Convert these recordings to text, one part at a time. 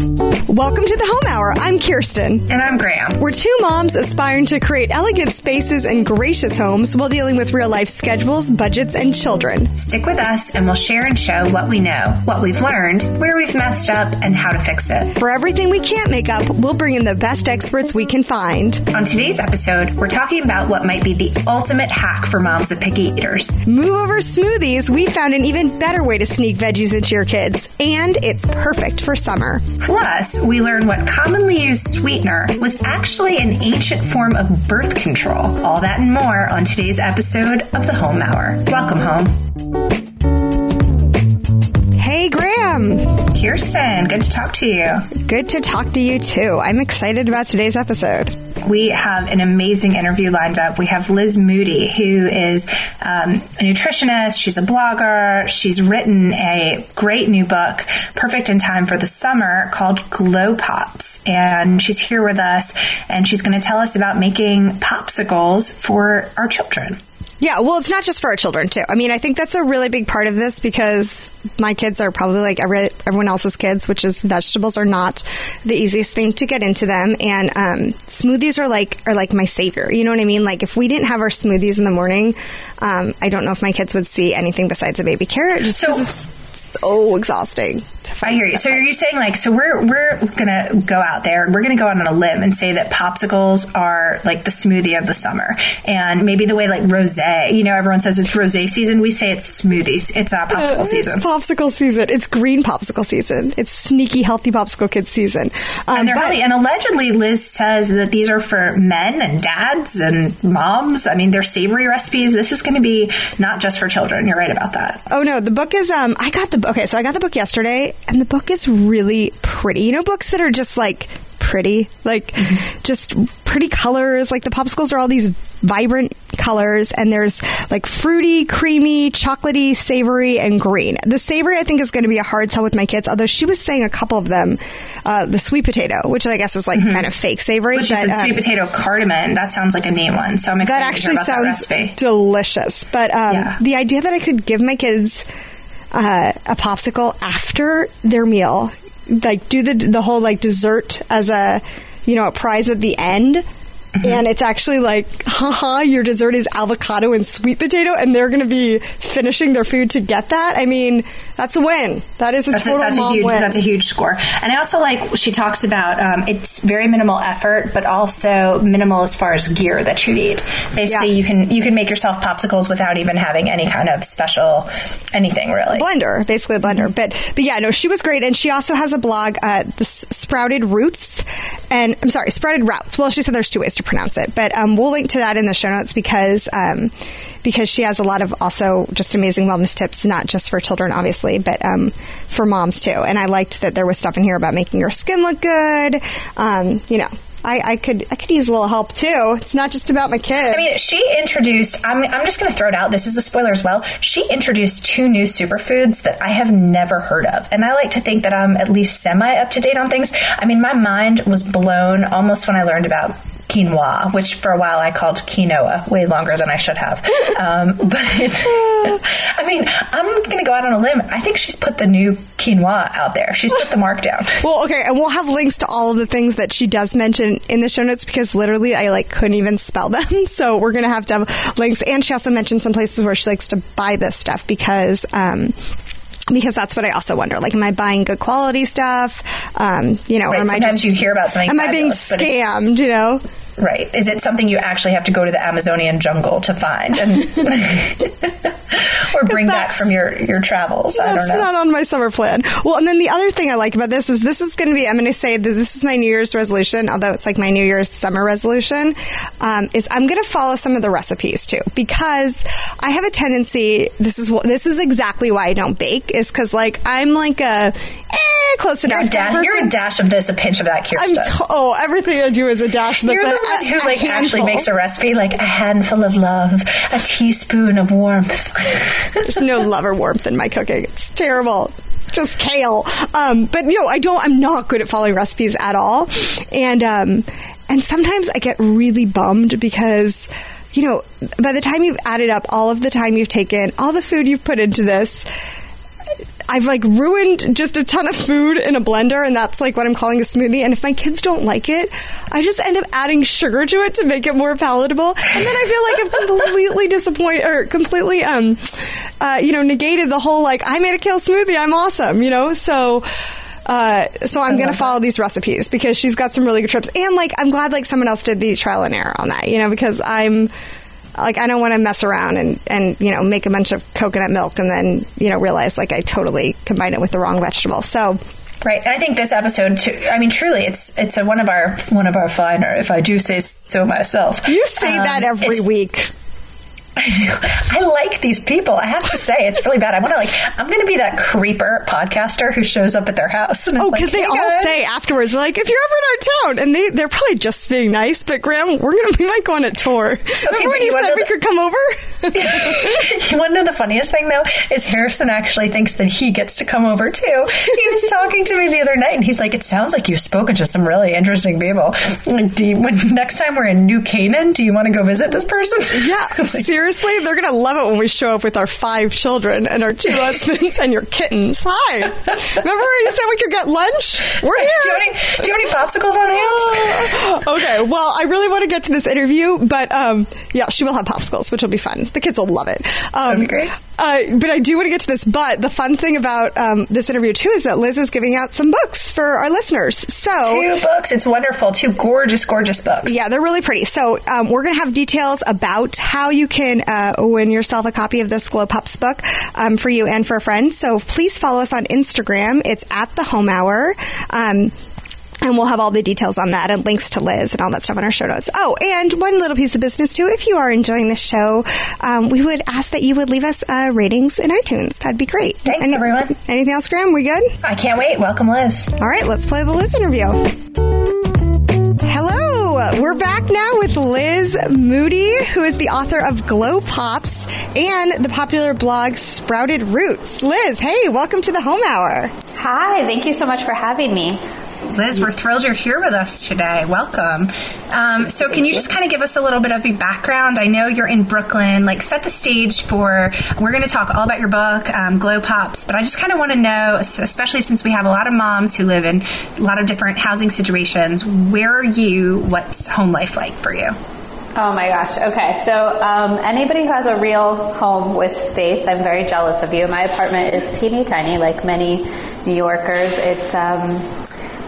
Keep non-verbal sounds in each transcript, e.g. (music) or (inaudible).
Welcome to the Home Hour. I'm Kirsten. And I'm Graham. We're two moms aspiring to create elegant spaces and gracious homes while dealing with real life schedules, budgets, and children. Stick with us and we'll share and show what we know, what we've learned, where we've messed up, and how to fix it. For everything we can't make up, we'll bring in the best experts we can find. On today's episode, we're talking about what might be the ultimate hack for moms of picky eaters. Move over smoothies, we found an even better way to sneak veggies into your kids, and it's perfect for summer. Plus, we learn what commonly used sweetener was actually an ancient form of birth control. All that and more on today's episode of the Home Hour. Welcome home. Hey, Graham. Kirsten, good to talk to you. Good to talk to you too. I'm excited about today's episode we have an amazing interview lined up. We have Liz Moody, who is um, a nutritionist. She's a blogger. She's written a great new book, perfect in time for the summer, called Glow Pops. And she's here with us, and she's going to tell us about making popsicles for our children. Yeah, well, it's not just for our children too. I mean, I think that's a really big part of this because my kids are probably like every, everyone else's kids, which is vegetables are not the easiest thing to get into them, and um, smoothies are like are like my savior. You know what I mean? Like if we didn't have our smoothies in the morning, um, I don't know if my kids would see anything besides a baby carrot. Just because so, it's so exhausting. I hear you. So are you saying like so we're we're gonna go out there, we're gonna go out on a limb and say that popsicles are like the smoothie of the summer. And maybe the way like rosé, you know, everyone says it's rosé season, we say it's smoothies. It's a popsicle season. It's popsicle season. It's green popsicle season. It's sneaky healthy popsicle kids season. Um, and they're but, healthy. And allegedly Liz says that these are for men and dads and moms. I mean they're savory recipes. This is gonna be not just for children. You're right about that. Oh no, the book is um I got got the okay, so I got the book yesterday, and the book is really pretty. You know, books that are just like pretty, like mm-hmm. just pretty colors. Like the popsicles are all these vibrant colors, and there's like fruity, creamy, chocolatey, savory, and green. The savory, I think, is going to be a hard sell with my kids. Although she was saying a couple of them, uh, the sweet potato, which I guess is like mm-hmm. kind of fake savory. She but, is um, sweet potato cardamom. That sounds like a neat one. So I'm excited that actually to hear about sounds that recipe. delicious. But um, yeah. the idea that I could give my kids uh, a popsicle after their meal, like do the the whole like dessert as a you know a prize at the end. And it's actually like, haha, your dessert is avocado and sweet potato, and they're going to be finishing their food to get that. I mean, that's a win. That is a that's total a, that's a huge, win. That's a huge score. And I also like she talks about um, it's very minimal effort, but also minimal as far as gear that you need. Basically, yeah. you can you can make yourself popsicles without even having any kind of special anything really. Blender, basically a blender. Mm-hmm. But but yeah, no, she was great, and she also has a blog, uh, the Sprouted Roots, and I'm sorry, Sprouted Routes. Well, she said there's two ways to pronounce it. But um, we'll link to that in the show notes because um, because she has a lot of also just amazing wellness tips, not just for children, obviously, but um, for moms too. And I liked that there was stuff in here about making your skin look good. Um, you know, I, I, could I could use a little help too. It's not just about my kids. I mean, she introduced. I'm I'm just going to throw it out. This is a spoiler as well. She introduced two new superfoods that I have never heard of, and I like to think that I'm at least semi up to date on things. I mean, my mind was blown almost when I learned about quinoa, which for a while I called quinoa, way longer than I should have. (laughs) Um, but (laughs) I mean, I'm going to go out on a limb. I think she's put the new quinoa out there. She's put the (laughs) mark down. Well, okay, and we'll have links to all of the things that she does mention in the show notes because literally I like couldn't even spell them. So we're going to have to have links. And she also mentioned some places where she likes to buy this stuff because. Um, because that's what I also wonder. Like, am I buying good quality stuff? Um, you know, right. or am Sometimes I just, you hear about something. Am I being scammed? You know, Right. Is it something you actually have to go to the Amazonian jungle to find and (laughs) or bring back from your your travels? I don't know. not on my summer plan. Well, and then the other thing I like about this is this is going to be I'm going to say that this is my New Year's resolution, although it's like my New Year's summer resolution, um, is I'm going to follow some of the recipes too because I have a tendency. This is what, this is exactly why I don't bake is because like I'm like a eh, close enough. You're a, dash, you're a dash of this, a pinch of that, Kirsten. T- oh, everything I do is a dash. You're the one who like actually makes a recipe, like a handful of love, a teaspoon of warmth. (laughs) There's no love or warmth in my cooking. It's terrible just kale. Um, but no, I don't. I'm not good at following recipes at all, and um, and sometimes I get really bummed because. You know, by the time you've added up all of the time you've taken, all the food you've put into this, I've like ruined just a ton of food in a blender, and that's like what I'm calling a smoothie. And if my kids don't like it, I just end up adding sugar to it to make it more palatable, and then I feel like I've completely disappointed or completely, um, uh, you know, negated the whole like I made a kale smoothie, I'm awesome, you know. So. Uh, so I'm going to follow these recipes because she's got some really good trips, and like I'm glad like someone else did the trial and error on that, you know, because I'm like I don't want to mess around and and you know make a bunch of coconut milk and then you know realize like I totally combined it with the wrong vegetable. So Right, and I think this episode, too, I mean, truly, it's it's a, one of our one of our finer, if I do say so myself. You say um, that every week. (laughs) I like these people. I have to say, it's really bad. I want to like. I'm going to be that creeper podcaster who shows up at their house. And oh, because like, they hey all guys. say afterwards, "Like, if you're ever in our town," and they they're probably just being nice. But Graham, we're going to be like on a tour. (laughs) Okay, Remember when you, you said we the, could come over? (laughs) you want to know the funniest thing though is Harrison actually thinks that he gets to come over too. He was talking to me the other night, and he's like, "It sounds like you've spoken to some really interesting people. Do you, when next time we're in New Canaan, do you want to go visit this person?" Yeah, like, seriously, they're going to love it when we show up with our five children and our two (laughs) husbands and your kittens. Hi. Remember you said we could get lunch? We're here. Do you have any, do you have any popsicles on hand? (laughs) okay. Well, I really want to get to this interview, but um, yeah, she will have popsicles, which will be fun. The kids will love it. Um, That'd be great. Uh, but I do want to get to this. But the fun thing about um, this interview too is that Liz is giving out some books for our listeners. So two books. It's wonderful. Two gorgeous, gorgeous books. Yeah, they're really pretty. So um, we're going to have details about how you can uh, win yourself a copy of this Glow Pops book um, for you and for a friend. So please follow us on Instagram. It's at the Home Hour. Um, and we'll have all the details on that and links to Liz and all that stuff on our show notes. Oh, and one little piece of business too. If you are enjoying the show, um, we would ask that you would leave us uh, ratings in iTunes. That'd be great. Thanks, Any, everyone. Anything else, Graham? We good? I can't wait. Welcome, Liz. All right, let's play the Liz interview. Hello, we're back now with Liz Moody, who is the author of Glow Pops and the popular blog Sprouted Roots. Liz, hey, welcome to the Home Hour. Hi, thank you so much for having me. Liz, we're thrilled you're here with us today. Welcome. Um, so, can you just kind of give us a little bit of your background? I know you're in Brooklyn. Like, set the stage for. We're going to talk all about your book, um, Glow Pops, but I just kind of want to know, especially since we have a lot of moms who live in a lot of different housing situations. Where are you? What's home life like for you? Oh my gosh. Okay. So, um, anybody who has a real home with space, I'm very jealous of you. My apartment is teeny tiny, like many New Yorkers. It's um,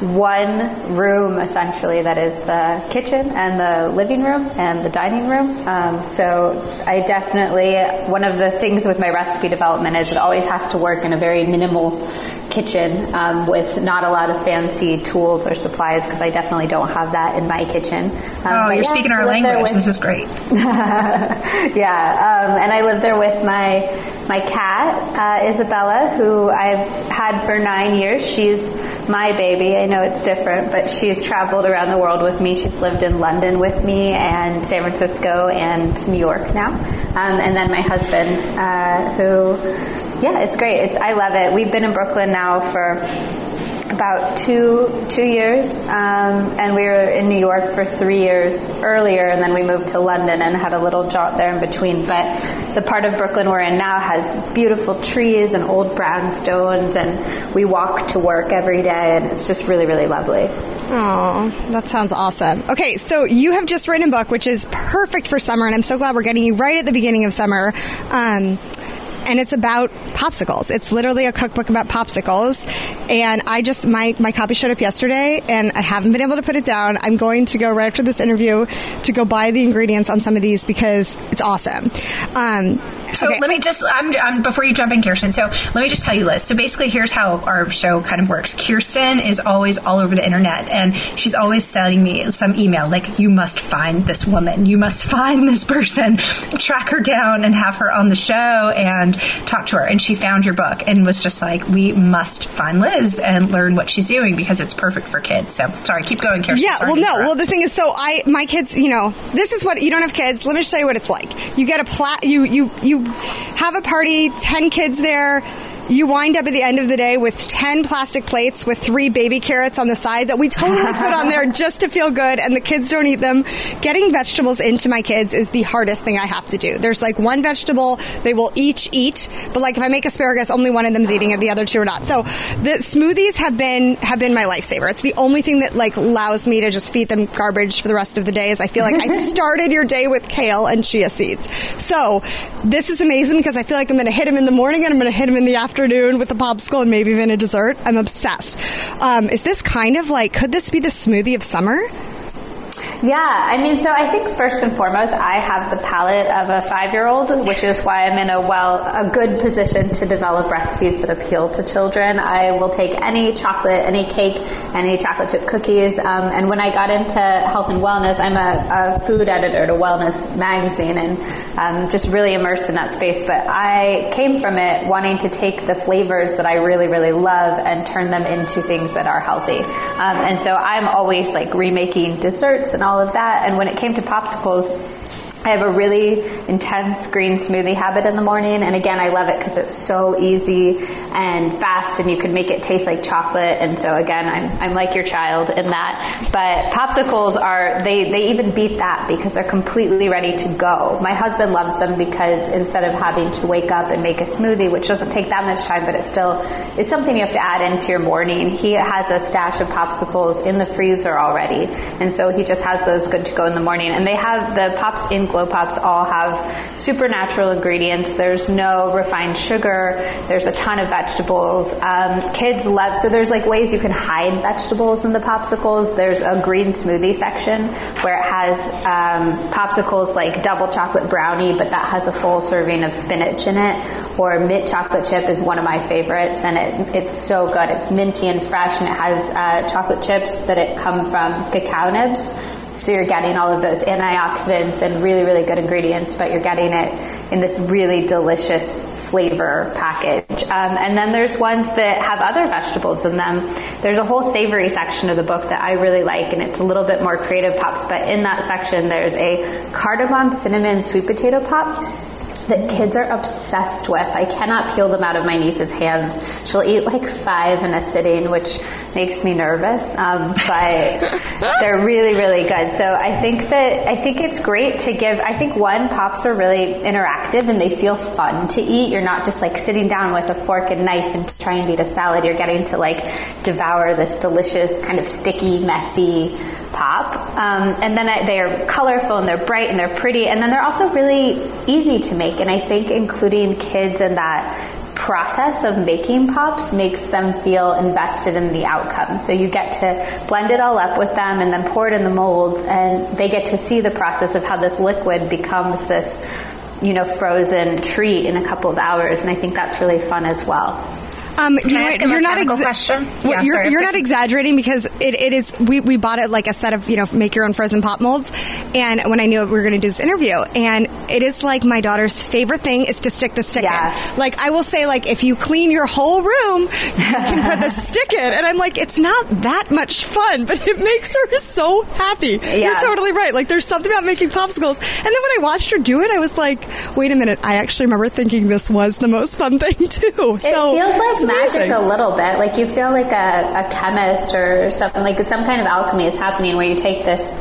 one room essentially that is the kitchen and the living room and the dining room. Um, so I definitely, one of the things with my recipe development is it always has to work in a very minimal kitchen um, with not a lot of fancy tools or supplies because I definitely don't have that in my kitchen. Um, oh, you're yeah, speaking our language. With, this is great. (laughs) yeah, um, and I live there with my my cat uh, Isabella, who I've had for nine years. She's my baby. I know it's different, but she's traveled around the world with me. She's lived in London with me and San Francisco and New York now. Um, and then my husband, uh, who, yeah, it's great. It's I love it. We've been in Brooklyn now for about two two years, um, and we were in New York for three years earlier, and then we moved to London and had a little jaunt there in between. But the part of Brooklyn we're in now has beautiful trees and old brownstones, and we walk to work every day, and it's just really really lovely. Oh, that sounds awesome. Okay, so you have just written a book, which is perfect for summer, and I'm so glad we're getting you right at the beginning of summer. Um, and it's about popsicles. It's literally a cookbook about popsicles. And I just my my copy showed up yesterday, and I haven't been able to put it down. I'm going to go right after this interview to go buy the ingredients on some of these because it's awesome. Um, so okay. let me just, I'm, I'm, before you jump in, Kirsten. So let me just tell you, Liz. So basically, here's how our show kind of works. Kirsten is always all over the internet, and she's always sending me some email like, "You must find this woman. You must (laughs) find this person. Track her down and have her on the show and talk to her." And she found your book and was just like, "We must find Liz and learn what she's doing because it's perfect for kids." So sorry, keep going, Kirsten. Yeah. Sorry well, no. Well, the thing is, so I, my kids, you know, this is what you don't have kids. Let me just tell you what it's like. You get a plat. You you you have a party, 10 kids there, you wind up at the end of the day with 10 plastic plates with three baby carrots on the side that we totally put on there (laughs) just to feel good, and the kids don't eat them. Getting vegetables into my kids is the hardest thing I have to do. There's like one vegetable they will each eat, but like if I make asparagus, only one of them's eating it, the other two are not. So the smoothies have been have been my lifesaver. It's the only thing that like allows me to just feed them garbage for the rest of the day. Is I feel like I (laughs) started your day with kale and chia seeds. So this is amazing because I feel like I'm going to hit them in the morning and I'm going to hit them in the afternoon with a popsicle and maybe even a dessert. I'm obsessed. Um, is this kind of like could this be the smoothie of summer? Yeah, I mean, so I think first and foremost, I have the palate of a five-year-old, which is why I'm in a well, a good position to develop recipes that appeal to children. I will take any chocolate, any cake, any chocolate chip cookies. Um, and when I got into health and wellness, I'm a, a food editor a wellness magazine, and um, just really immersed in that space. But I came from it wanting to take the flavors that I really, really love and turn them into things that are healthy. Um, and so I'm always like remaking desserts and all all of that. And when it came to popsicles, I have a really intense green smoothie habit in the morning, and again, I love it because it's so easy and fast, and you can make it taste like chocolate. And so, again, I'm, I'm like your child in that. But popsicles are they they even beat that because they're completely ready to go. My husband loves them because instead of having to wake up and make a smoothie, which doesn't take that much time, but it still is something you have to add into your morning. He has a stash of popsicles in the freezer already, and so he just has those good to go in the morning. And they have the pops in Glow Pops all have supernatural ingredients. There's no refined sugar. There's a ton of vegetables. Um, kids love, so there's like ways you can hide vegetables in the popsicles. There's a green smoothie section where it has um, popsicles like double chocolate brownie, but that has a full serving of spinach in it. Or mint chocolate chip is one of my favorites, and it, it's so good. It's minty and fresh, and it has uh, chocolate chips that it come from cacao nibs. So you're getting all of those antioxidants and really, really good ingredients, but you're getting it in this really delicious flavor package. Um, and then there's ones that have other vegetables in them. There's a whole savory section of the book that I really like, and it's a little bit more creative pops. But in that section, there's a cardamom cinnamon sweet potato pop that kids are obsessed with. I cannot peel them out of my niece's hands. She'll eat like five in a sitting, which makes me nervous. Um, but (laughs) they're really, really good. So I think that I think it's great to give. I think one pops are really interactive and they feel fun to eat. You're not just like sitting down with a fork and knife and trying to eat a salad. You're getting to like devour this delicious, kind of sticky, messy pop. Um, and then they're colorful and they're bright and they're pretty. And then they're also really easy to make. And I think including kids in that process of making pops makes them feel invested in the outcome. So you get to blend it all up with them and then pour it in the molds, and they get to see the process of how this liquid becomes this, you know, frozen treat in a couple of hours. And I think that's really fun as well. Um, you you're not exa- question. Well, yeah, you're, sorry, you're not exaggerating because it, it is. We, we bought it like a set of you know make your own frozen pop molds, and when I knew we were going to do this interview, and it is like my daughter's favorite thing is to stick the stick yeah. in. Like I will say, like if you clean your whole room, you can put the (laughs) stick in, and I'm like, it's not that much fun, but it makes her so happy. Yeah. You're totally right. Like there's something about making popsicles, and then when I watched her do it, I was like, wait a minute, I actually remember thinking this was the most fun thing (laughs) too. It so feels like magic a little bit. Like you feel like a, a chemist or something, like some kind of alchemy is happening where you take this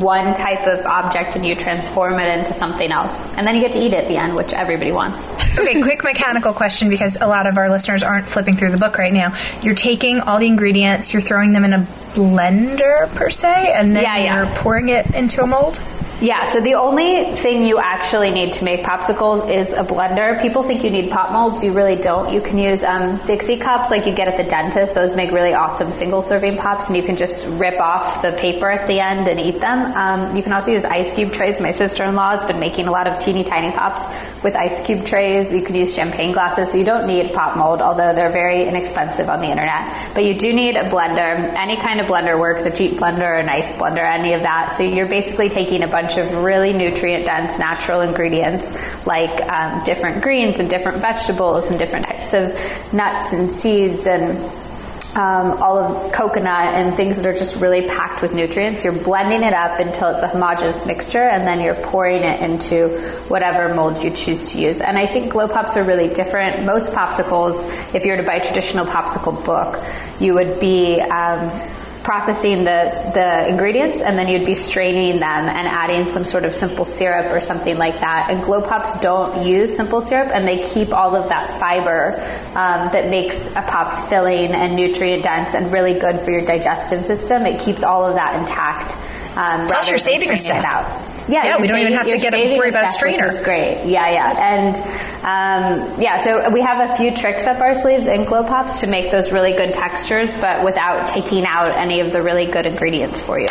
one type of object and you transform it into something else. And then you get to eat it at the end, which everybody wants. okay, quick mechanical question because a lot of our listeners aren't flipping through the book right now. You're taking all the ingredients, you're throwing them in a blender per se, and then yeah, yeah. you're pouring it into a mold? Yeah, so the only thing you actually need to make popsicles is a blender. People think you need pop molds. You really don't. You can use um, Dixie cups like you get at the dentist. Those make really awesome single serving pops, and you can just rip off the paper at the end and eat them. Um, you can also use ice cube trays. My sister in law has been making a lot of teeny tiny pops with ice cube trays. You can use champagne glasses, so you don't need pop mold, although they're very inexpensive on the internet. But you do need a blender. Any kind of blender works a cheap blender, a nice blender, any of that. So you're basically taking a bunch bunch of really nutrient dense natural ingredients like um, different greens and different vegetables and different types of nuts and seeds and um, all of coconut and things that are just really packed with nutrients. You're blending it up until it's a homogeneous mixture, and then you're pouring it into whatever mold you choose to use. And I think glow pops are really different. Most popsicles, if you were to buy a traditional popsicle book, you would be um, processing the, the ingredients and then you'd be straining them and adding some sort of simple syrup or something like that. And glow pops don't use simple syrup and they keep all of that fiber um, that makes a pop filling and nutrient dense and really good for your digestive system. It keeps all of that intact. Um, Plus, you're saving a step. out. Yeah, yeah we don't saving, even have to get a worry about a strainer. Which great. Yeah, yeah, and um, yeah. So we have a few tricks up our sleeves in Glow Pops to make those really good textures, but without taking out any of the really good ingredients for you.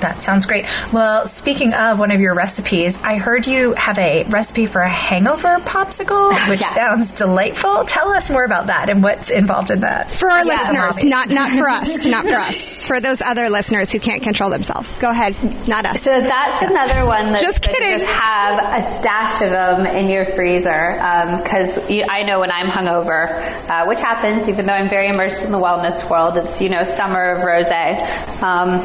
That sounds great. Well, speaking of one of your recipes, I heard you have a recipe for a hangover popsicle, (laughs) which yeah. sounds delightful. Tell us more about that and what's involved in that. For our yeah, listeners, not not for us, (laughs) not for us. For those other listeners who can't control themselves. Go ahead, not us. So that's yeah. another one that just kidding. Just have a stash of them in your freezer because um, I know when I'm hungover, uh, which happens even though I'm very immersed in the wellness world. It's you know summer of rosé, um,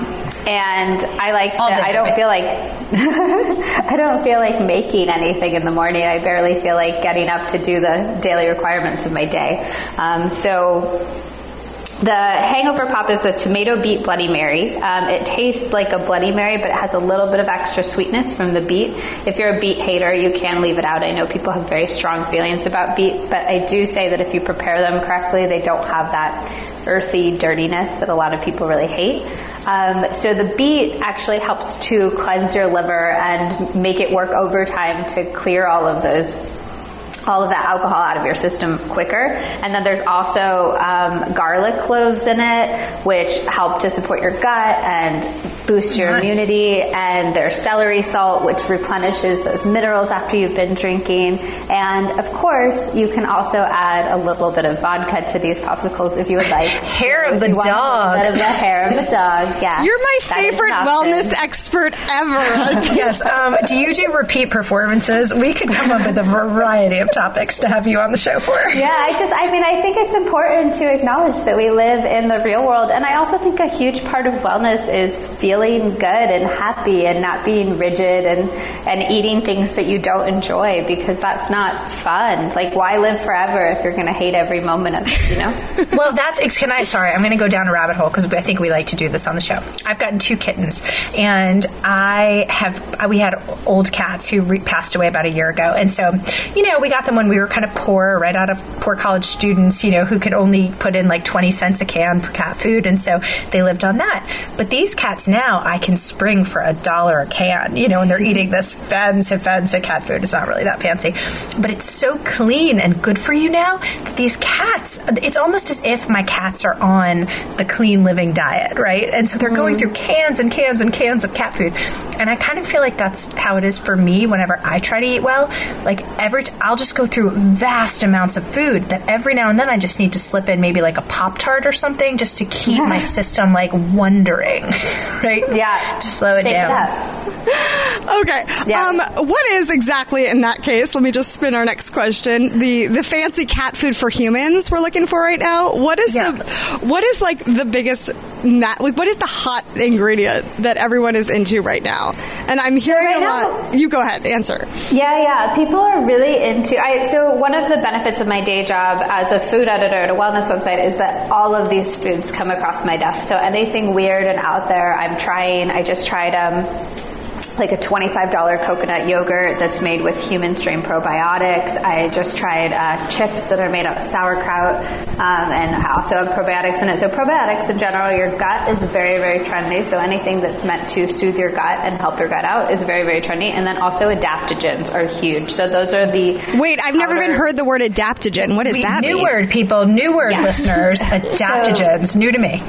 and I like to, I don't feel like (laughs) I don't feel like making anything in the morning. I barely feel like getting up to do the daily requirements of my day. Um, so the Hangover Pop is a tomato beet Bloody Mary. Um, it tastes like a Bloody Mary, but it has a little bit of extra sweetness from the beet. If you're a beet hater, you can leave it out. I know people have very strong feelings about beet, but I do say that if you prepare them correctly, they don't have that earthy dirtiness that a lot of people really hate. Um, so the beet actually helps to cleanse your liver and make it work overtime to clear all of those all of that alcohol out of your system quicker. And then there's also um, garlic cloves in it, which help to support your gut and boost your immunity. And there's celery salt, which replenishes those minerals after you've been drinking. And of course, you can also add a little bit of vodka to these popsicles if you would like. (laughs) hair of the dog. Of the hair of the dog. (laughs) Yeah, you're my favorite wellness expert ever. (laughs) yes. Um, do you do repeat performances? We could come up with a variety of topics to have you on the show for. Yeah, I just, I mean, I think it's important to acknowledge that we live in the real world. And I also think a huge part of wellness is feeling good and happy and not being rigid and, and eating things that you don't enjoy because that's not fun. Like, why live forever if you're going to hate every moment of it, you know? (laughs) well, that's, can I, sorry, I'm going to go down a rabbit hole because I think we like to do this on the show. I've gotten two kittens and I have, we had old cats who re- passed away about a year ago. And so, you know, we got them when we were kind of poor, right out of poor college students, you know, who could only put in like 20 cents a can for cat food. And so they lived on that. But these cats now, I can spring for a dollar a can, you know, and they're eating this fancy, fancy cat food. It's not really that fancy. But it's so clean and good for you now that these cats, it's almost as if my cats are on the clean living diet, right? And so they're mm. going through cans and cans and cans of cat food. And I kind of feel like that's how it is for me whenever I try to eat well. Like every, i I'll just go through vast amounts of food that every now and then I just need to slip in maybe like a Pop Tart or something just to keep my system like wondering, (laughs) right? Yeah. To slow it Shake down. It okay. Yeah. Um, what is exactly in that case? Let me just spin our next question. The the fancy cat food for humans we're looking for right now. What is yeah. the what is like the biggest like what is the hot ingredient that everyone is into right now? And I'm hearing right a lot. you go ahead, answer. Yeah, yeah. People are really into. I so one of the benefits of my day job as a food editor at a wellness website is that all of these foods come across my desk. So anything weird and out there, I'm trying. I just tried um, like a $25 coconut yogurt that's made with human strain probiotics. I just tried uh, chips that are made out of sauerkraut um, and also have probiotics in it. So probiotics in general, your gut is very, very trendy. So anything that's meant to soothe your gut and help your gut out is very, very trendy. And then also adaptogens are huge. So those are the wait. I've never even heard the word adaptogen. What is we, that? New mean? word, people. New word, yeah. listeners. (laughs) Adaptogens. so, new to me.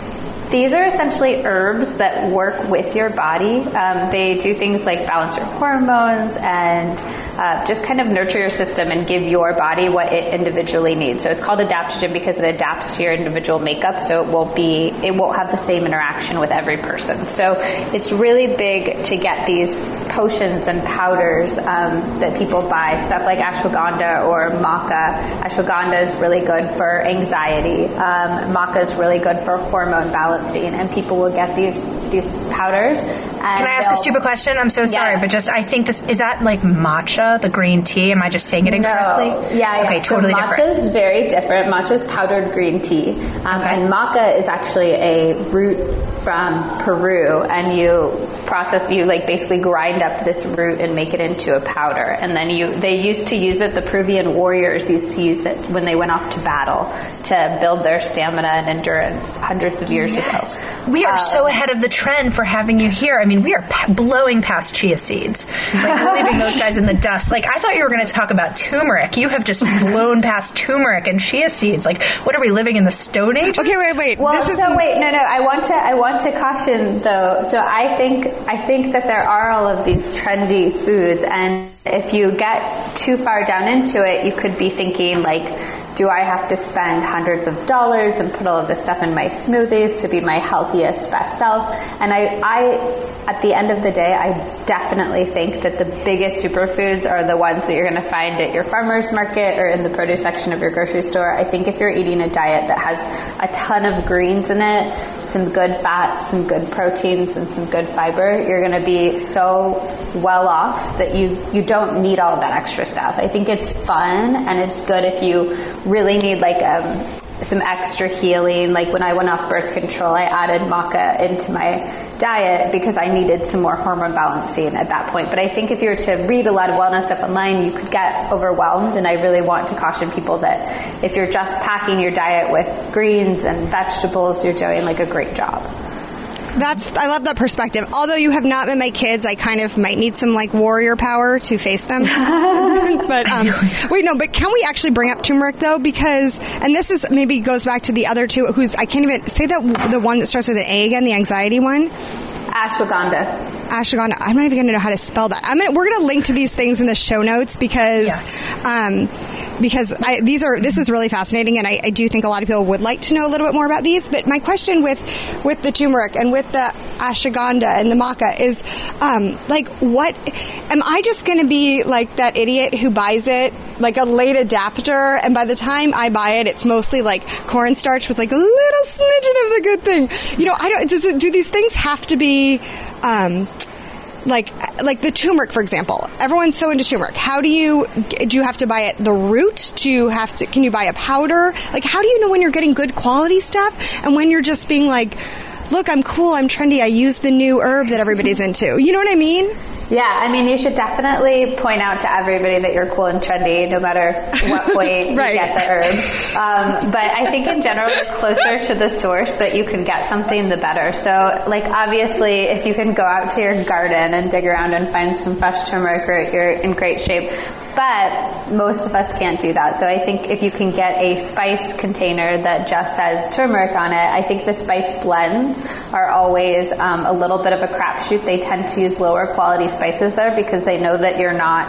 These are essentially herbs that work with your body. Um, they do things like balance your hormones and uh, just kind of nurture your system and give your body what it individually needs. So it's called adaptogen because it adapts to your individual makeup. So it won't be, it won't have the same interaction with every person. So it's really big to get these potions and powders um, that people buy, stuff like ashwagandha or maca. Ashwagandha is really good for anxiety. Um, maca is really good for hormone balancing, and people will get these these powders. Can I ask a stupid question? I'm so sorry, Yeah. but just I think this is that like matcha, the green tea. Am I just saying it incorrectly? No. Yeah, yeah. Okay, so totally matcha different. is very different. Matcha is powdered green tea, um, Okay. and maca is actually a root from Peru, and you process you like basically grind up this root and make it into a powder and then you they used to use it the peruvian warriors used to use it when they went off to battle to build their stamina and endurance hundreds of years Yes. ago We are Um, so ahead of the trend for having you here. I mean, we are pa- blowing past chia seeds. Like, (laughs) leaving those guys in the dust. Like, I thought you were going to talk about turmeric. You have just blown (laughs) past turmeric and chia seeds. Like, what are we living in the Stone Age? Okay, wait, wait. Well, this is so wait, no, no. I want to, I want to caution though. So I think, I think that there are all of these trendy foods, and if you get too far down into it, you could be thinking like, do I have to spend hundreds of dollars and put all of this stuff in my smoothies to be my healthiest, best self? And I, I, at the end of the day, I definitely think that the biggest superfoods are the ones that you're going to find at your farmer's market or in the produce section of your grocery store. I think if you're eating a diet that has a ton of greens in it, some good fats, some good proteins, and some good fiber, you're going to be so well off that you, you don't need all of that extra stuff. I think it's fun and it's good if you really need like um, some extra healing. Like when I went off birth control, I added maca into my diet because I needed some more hormone balancing at that point. But I think if you were to read a lot of wellness stuff online, you could get overwhelmed. And I really want to caution people that if you're just packing your diet with greens and vegetables, you're doing like a great job. That's I love that perspective. Although you have not met my kids, I kind of might need some like warrior power to face them. (laughs) but um, wait, no. But can we actually bring up turmeric though? Because and this is maybe goes back to the other two. Who's I can't even say that the one that starts with an A again, the anxiety one. Ashwagandha. Ashwagandha. I'm not even going to know how to spell that. I'm gonna, we're going to link to these things in the show notes because Yes. um, because I, these are this is really fascinating, and I, I do think a lot of people would like to know a little bit more about these. But my question with with the turmeric and with the ashwagandha and the maca is um, like, what am I just going to be like that idiot who buys it like a late adapter, and by the time I buy it, it's mostly like cornstarch with like a little smidgen of the good thing. You know, I don't. Does it, do these things have to be? Um, like like the turmeric for example. Everyone's so into turmeric. How do you do you have to buy it the root? Do you have to can you buy a powder? Like how do you know when you're getting good quality stuff and when you're just being like look i'm cool i'm trendy i use the new herb that everybody's (laughs) into you know what i mean Yeah, I mean, you should definitely point out to everybody that you're cool and trendy, no matter what (laughs) point Right. you get the herb. Um, but I think in general, the closer to the source that you can get something, the better. So, like, obviously, if you can go out to your garden and dig around and find some fresh turmeric, you're in great shape. But most of us can't do that. So I think if you can get a spice container that just says turmeric on it, I think the spice blends are always um, a little bit of a crapshoot. They tend to use lower quality spices there because they know that you're not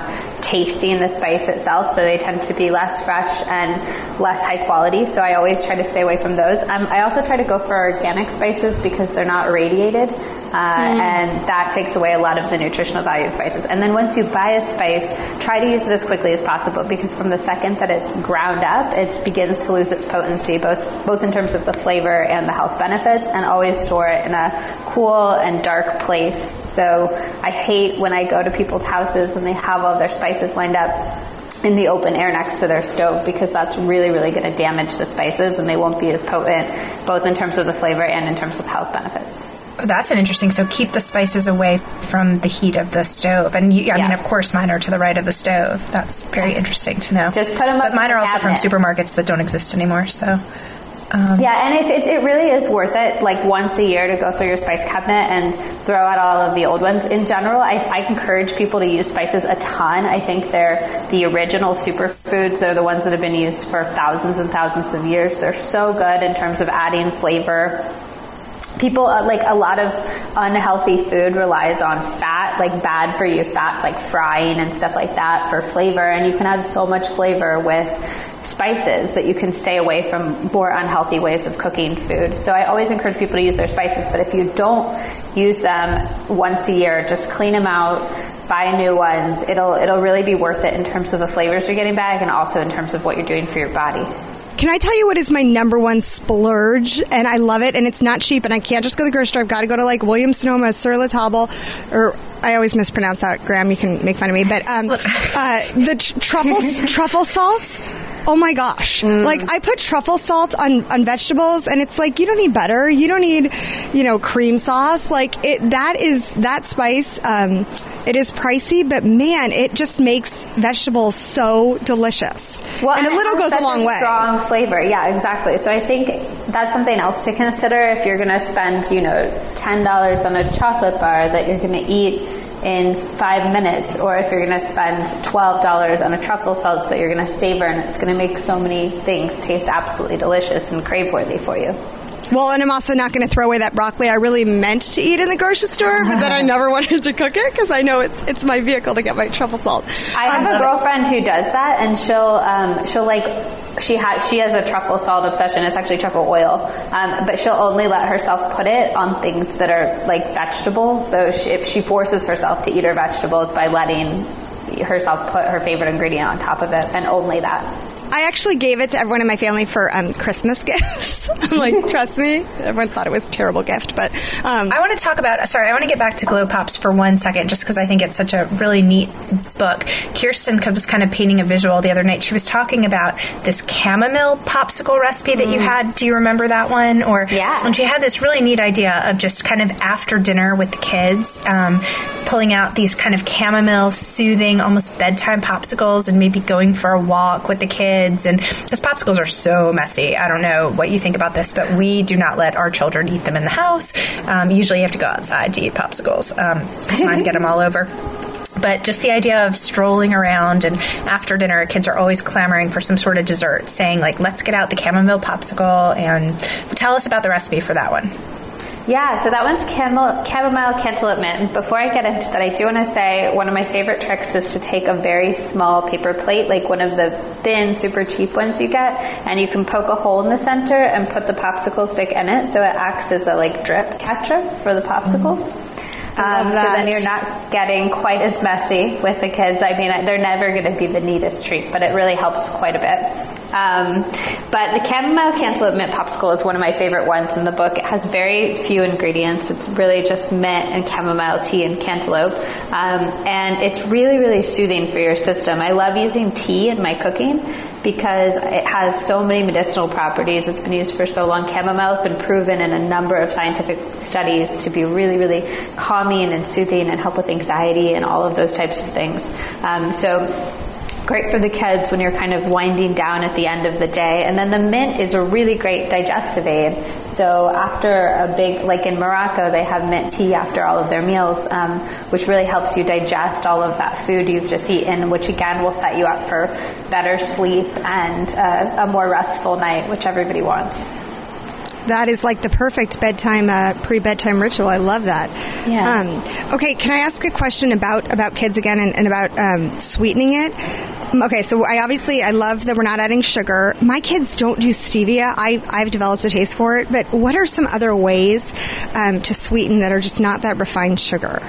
tasting the spice itself, so they tend to be less fresh and less high quality. So I always try to stay away from those. Um, I also try to go for organic spices because they're not irradiated, uh, and that takes away a lot of the nutritional value of spices. And then once you buy a spice, try to use it as quickly as possible because from the second that it's ground up, it begins to lose its potency, both both in terms of the flavor and the health benefits. And always store it in a cool and dark place. So I hate when I go to people's houses and they have all their spices lined up in the open air next to their stove because that's really, really going to damage the spices and they won't be as potent, both in terms of the flavor and in terms of health benefits. That's an interesting. So keep the spices away from the heat of the stove, and you, I mean, of course, mine are to the right of the stove. That's very interesting to know. Just put 'em up But mine are also from supermarkets that don't exist anymore. So Um, yeah, and if it, it really is worth it, like once a year to go through your spice cabinet and throw out all of the old ones. In general, I, I encourage people to use spices a ton. I think they're the original superfoods. They're the ones that have been used for thousands and thousands of years. They're so good in terms of adding flavor. People uh, like a lot of unhealthy food relies on fat, like bad for you fats, like frying and stuff like that for flavor. And you can add so much flavor with spices that you can stay away from more unhealthy ways of cooking food. So I always encourage people to use their spices, but if you don't use them once a year, just clean them out, buy new ones. It'll it'll really be worth it in terms of the flavors you're getting back, and also in terms of what you're doing for your body. Can I tell you what is my number one splurge? And I love it, and it's not cheap, and I can't just go to the grocery store. I've got to go to like Williams Sonoma, Sur La Table, or I always mispronounce that. Graham, you can make fun of me, but um, (laughs) uh, the tr- truffle (laughs) truffle salts. Oh my gosh. Mm. Like I put truffle salt on, on vegetables and it's like you don't need butter, you don't need, you know, cream sauce. Like it that is that spice um, it is pricey, but man, it just makes vegetables so delicious. Well, and, and a little goes a long a way. Strong flavor, yeah, exactly. So I think that's something else to consider if you're going to spend, you know, ten dollars on a chocolate bar that you're going to eat in five minutes, or if you're going to spend $12 on a truffle sauce that you're going to savor and it's going to make so many things taste absolutely delicious and crave worthy for you. Well, and I'm also not going to throw away that broccoli I really meant to eat in the grocery store, but then I never (laughs) wanted to cook it because I know it's it's my vehicle to get my truffle salt. I have um, a girlfriend who does that, and she'll um, she'll like she has she has a truffle salt obsession. It's actually truffle oil, um, but she'll only let herself put it on things that are like vegetables. So she, if she forces herself to eat her vegetables by letting herself put her favorite ingredient on top of it, and only that. I actually gave it to everyone in my family for um, Christmas (laughs) gifts. I'm like, trust me, everyone thought it was a terrible gift, but um, I want to talk about. Sorry, I want to get back to Glow Pops for one second, just because I think it's such a really neat book. Kirsten was kind of painting a visual the other night. She was talking about this chamomile popsicle recipe that mm. you had. Do you remember that one? Or yeah, and she had this really neat idea of just kind of after dinner with the kids, um, pulling out these kind of chamomile soothing, almost bedtime popsicles, and maybe going for a walk with the kids. And because popsicles are so messy. I don't know what you think about this, but we do not let our children eat them in the house. Um, usually you have to go outside to eat popsicles um, mine get (laughs) them all over but just the idea of strolling around and after dinner kids are always clamoring for some sort of dessert saying like let's get out the chamomile popsicle and tell us about the recipe for that one yeah, so that one's chamomile, chamomile cantaloupe mint. Before I get into that, I do want to say one of my favorite tricks is to take a very small paper plate, like one of the thin, super cheap ones you get, and you can poke a hole in the center and put the popsicle stick in it, so it acts as a like drip catcher for the popsicles. Mm-hmm. Um, so then you're not getting quite as messy with the kids. I mean, they're never going to be the neatest treat, but it really helps quite a bit. Um, but the chamomile cantaloupe mint popsicle is one of my favorite ones in the book. It has very few ingredients. It's really just mint and chamomile tea and cantaloupe. Um, and it's really, really soothing for your system. I love using tea in my cooking because it has so many medicinal properties. It's been used for so long. Chamomile has been proven in a number of scientific studies to be really, really calming and soothing and help with anxiety and all of those types of things. Um, so great for the kids when you're kind of winding down at the end of the day. And then the mint is a really great digestive aid. So after a big, like in Morocco, they have mint tea after all of their meals, um, which really helps you digest all of that food you've just eaten, which again will set you up for better sleep and uh, a more restful night, which everybody wants that is like the perfect bedtime uh, pre-bedtime ritual. I love that. Yeah. Um, okay, can I ask a question about about kids again and, and about um, sweetening it? Okay, so I obviously I love that we're not adding sugar. My kids don't do stevia. I I've developed a taste for it, but what are some other ways um, to sweeten that are just not that refined sugar?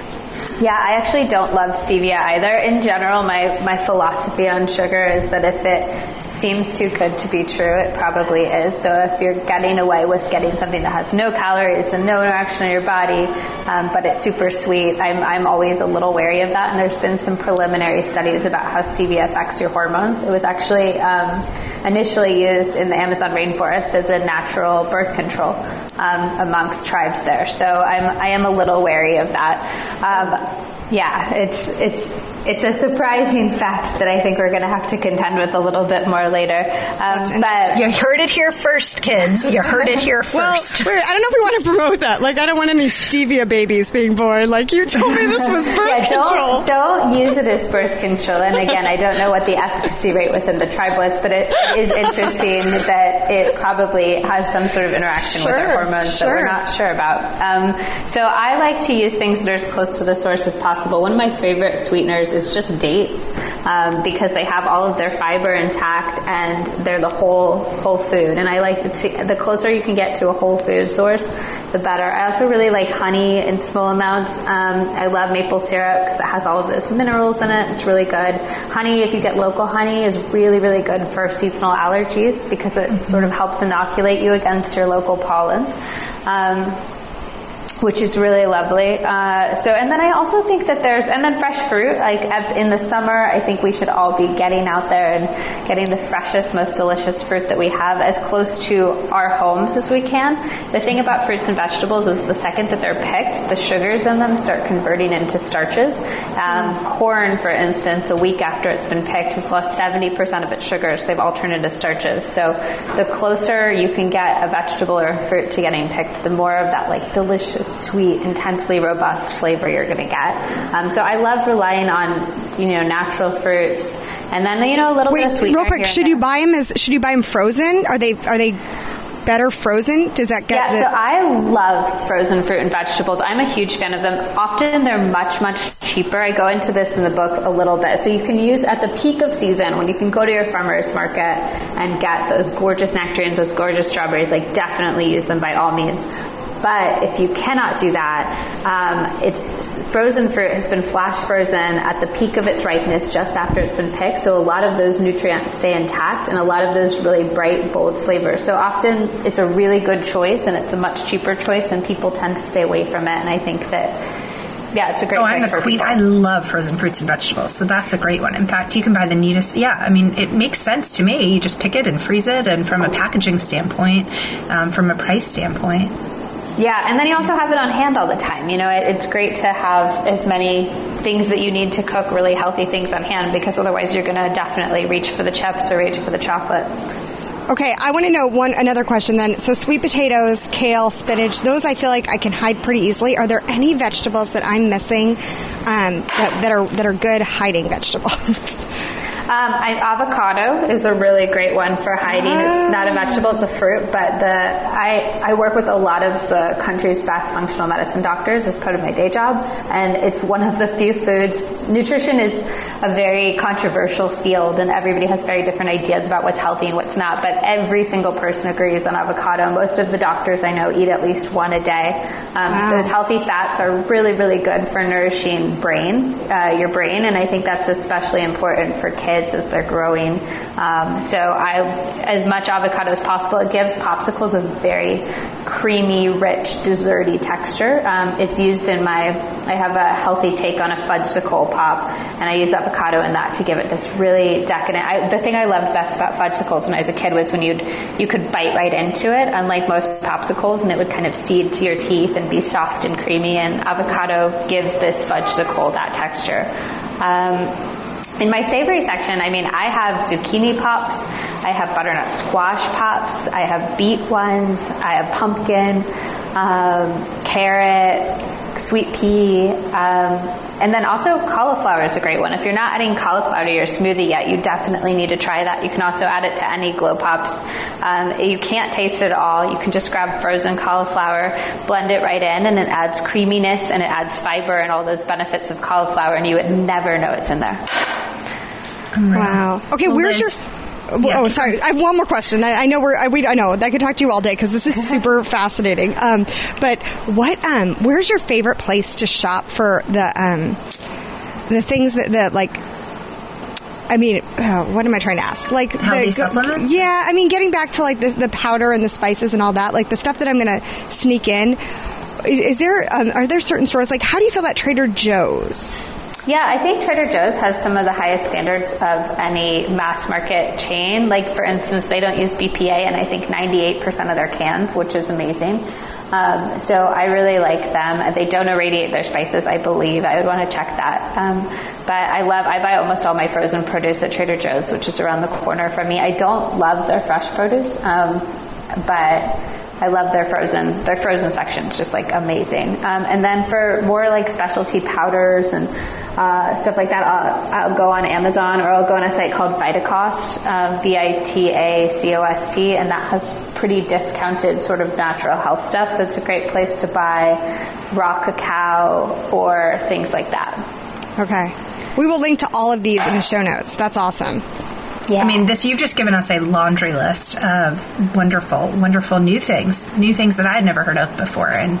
Yeah, I actually don't love stevia either. In general, my, my philosophy on sugar is that if it seems too good to be true, it probably is. So if you're getting away with getting something that has no calories and no interaction on your body, um, but it's super sweet, I'm, I'm always a little wary of that. And there's been some preliminary studies about how stevia affects your hormones. It was actually um, initially used in the Amazon rainforest as a natural birth control um, amongst tribes there. So I'm, I am a little wary of that. Um, yeah, it's it's it's a surprising fact that I think we're going to have to contend with a little bit more later. Um, but you heard it here first, kids. You heard it here first. Well, I don't know if we want to promote that. Like, I don't want any stevia babies being born. Like, you told me this was (laughs) birth yeah, control. Don't, don't use it as birth control. And again, I don't know what the efficacy rate within the tribe was, but it is interesting that it probably has some sort of interaction sure, with our hormones sure. that we're not sure about. Um, so I like to use things that are as close to the source as possible. One of my favorite sweeteners is just dates um, because they have all of their fiber intact and they're the whole whole food. And I like to, the closer you can get to a whole food source, the better. I also really like honey in small amounts. Um, I love maple syrup because it has all of those minerals in it. It's really good. Honey, if you get local honey, is really really good for seasonal allergies because it mm-hmm. sort of helps inoculate you against your local pollen. Um, which is really lovely. Uh, so, and then I also think that there's, and then fresh fruit. Like at, in the summer, I think we should all be getting out there and getting the freshest, most delicious fruit that we have as close to our homes as we can. The thing about fruits and vegetables is the second that they're picked, the sugars in them start converting into starches. Um, corn, for instance, a week after it's been picked, has lost 70% of its sugars. They've all turned into starches. So, the closer you can get a vegetable or a fruit to getting picked, the more of that like delicious sweet, intensely robust flavor you're going to get. Um, so I love relying on you know natural fruits, and then you know a little Wait, bit of sweet. Real quick, should you buy them as should you buy them frozen? Are they are they better frozen? Does that get? Yeah, the- so I love frozen fruit and vegetables. I'm a huge fan of them. Often they're much much cheaper. I go into this in the book a little bit. So you can use at the peak of season when you can go to your farmers market and get those gorgeous nectarines, those gorgeous strawberries. Like definitely use them by all means. But if you cannot do that, um, it's frozen fruit has been flash frozen at the peak of its ripeness just after it's been picked. So a lot of those nutrients stay intact and a lot of those really bright, bold flavors. So often it's a really good choice and it's a much cheaper choice and people tend to stay away from it. And I think that yeah, it's a great. Oh, I'm the queen. People. I love frozen fruits and vegetables, so that's a great one. In fact, you can buy the neatest. Yeah, I mean, it makes sense to me. You just pick it and freeze it, and from a packaging standpoint, um, from a price standpoint, yeah, and then you also have it on hand all the time. You know, it, it's great to have as many things that you need to cook really healthy things on hand because otherwise you're going to definitely reach for the chips or reach for the chocolate. Okay, I want to know one another question then. So sweet potatoes, kale, spinach, those I feel like I can hide pretty easily. Are there any vegetables that I'm missing um, that, that are that are good hiding vegetables? (laughs) Um, I, avocado is a really great one for hiding. It's not a ah. vegetable; it's a fruit. But the I, I work with a lot of the country's best functional medicine doctors as part of my day job, and it's one of the few foods. Nutrition is a very controversial field, and everybody has very different ideas about what's healthy and what's not. But every single person agrees on avocado. Most of the doctors I know eat at least one a day. Um, wow. Those healthy fats are really, really good for nourishing brain, uh, your brain, and I think that's especially important for kids kids as they're growing. Um, so I, as much avocado as possible. It gives popsicles a very creamy, rich, desserty texture. Um, it's used in my. I have a healthy take on a fudgesicle pop, and I use avocado in that to give it this really decadent. I, the thing I loved best about fudgesicles when I was a kid was when you'd you could bite right into it, unlike most popsicles, and it would kind of seed to your teeth and be soft and creamy. And avocado gives this fudgesicle that texture. Um, in my savory section, I mean, I have zucchini pops, I have butternut squash pops, I have beet ones, I have pumpkin, um, carrot, sweet pea, um, and then also cauliflower is a great one. If you're not adding cauliflower to your smoothie yet, you definitely need to try that. You can also add it to any glow pops. Um, you can't taste it all. You can just grab frozen cauliflower, blend it right in, and it adds creaminess and it adds fiber and all those benefits of cauliflower, and you would never know it's in there. Wow. Okay, well, where's your yeah. Oh, sorry. I have one more question. I, I know we're. I, we, I know I could talk to you all day because this is super fascinating. Um, but what? Um, where's your favorite place to shop for the um, the things that that like? I mean, uh, what am I trying to ask? Like healthy the, supplements? Yeah, I mean, getting back to like the, the powder and the spices and all that, like the stuff that I'm going to sneak in. Is there? Um, are there certain stores? Like, how do you feel about Trader Joe's? Yeah, I think Trader Joe's has some of the highest standards of any mass market chain. Like, for instance, they don't use BPA and I think 98% of their cans, which is amazing. Um, so I really like them. They don't irradiate their spices, I believe. I would want to check that. Um, but I love, I buy almost all my frozen produce at Trader Joe's, which is around the corner from me. I don't love their fresh produce, um, but I love their frozen their frozen sections, just like amazing. Um, and then for more like specialty powders and uh, stuff like that, I'll, I'll, go on Amazon or I'll go on a site called Vitacost, um, V I T A C O S T, and that has pretty discounted sort of natural health stuff. So it's a great place to buy raw cacao or things like that. Okay. we will link to all of these in the show notes. That's awesome. Yeah. I mean, this you've just given us a laundry list of wonderful, wonderful new things, new things that I had never heard of before, and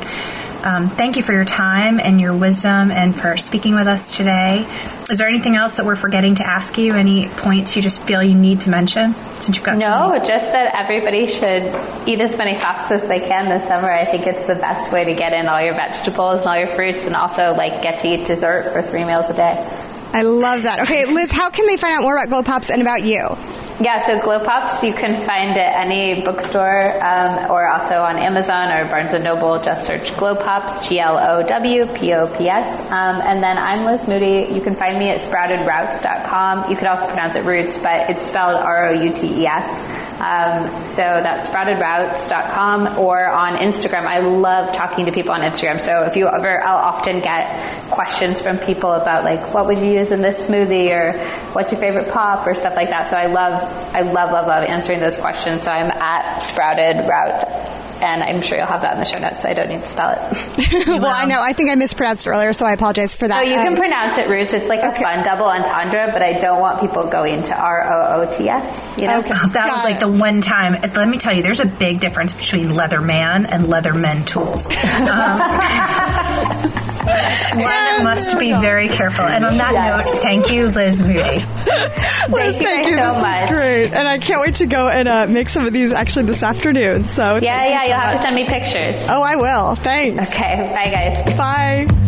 um, thank you for your time and your wisdom and for speaking with us today. Is there anything else that we're forgetting to ask you? Any points you just feel you need to mention since you've got No, just that everybody should eat as many hops as they can this summer. I think it's the best way to get in all your vegetables and all your fruits and also like get to eat dessert for three meals a day. I love that. Okay, Liz, how can they find out more about Glow Pops and about you? Yeah, so Glow Pops you can find at any bookstore um, or also on Amazon or Barnes and Noble. Just search Glow Pops, G L O W P O P S. Um, and then I'm Liz Moody. You can find me at sproutedroutes.com. You could also pronounce it roots, but it's spelled R O U T E S. Um, so that's sproutedroutes.com or on Instagram. I love talking to people on Instagram. So if you ever, I'll often get questions from people about like, what would you use in this smoothie or what's your favorite pop or stuff like that. So I love, I love, love, love answering those questions. So I'm at sprouted route and I'm sure you'll have that in the show notes, so I don't need to spell it. (laughs) well, I know. I think I mispronounced earlier, so I apologize for that. Oh, you um, can pronounce it roots. It's like okay. a fun double entendre, but I don't want people going to R O O T S. You know? Okay. that Got was like the one time. Let me tell you, there's a big difference between Leatherman and Leathermen tools. (laughs) Um, (laughs) One must be very careful. And on that yes. note, thank you, Liz Moody. (laughs) Liz, thank, you. So this much. was great. And I can't wait to go and uh, make some of these actually this afternoon. So yeah, yeah, you will have to send me pictures. Oh, I will. Thanks. Okay. Bye, guys. Bye.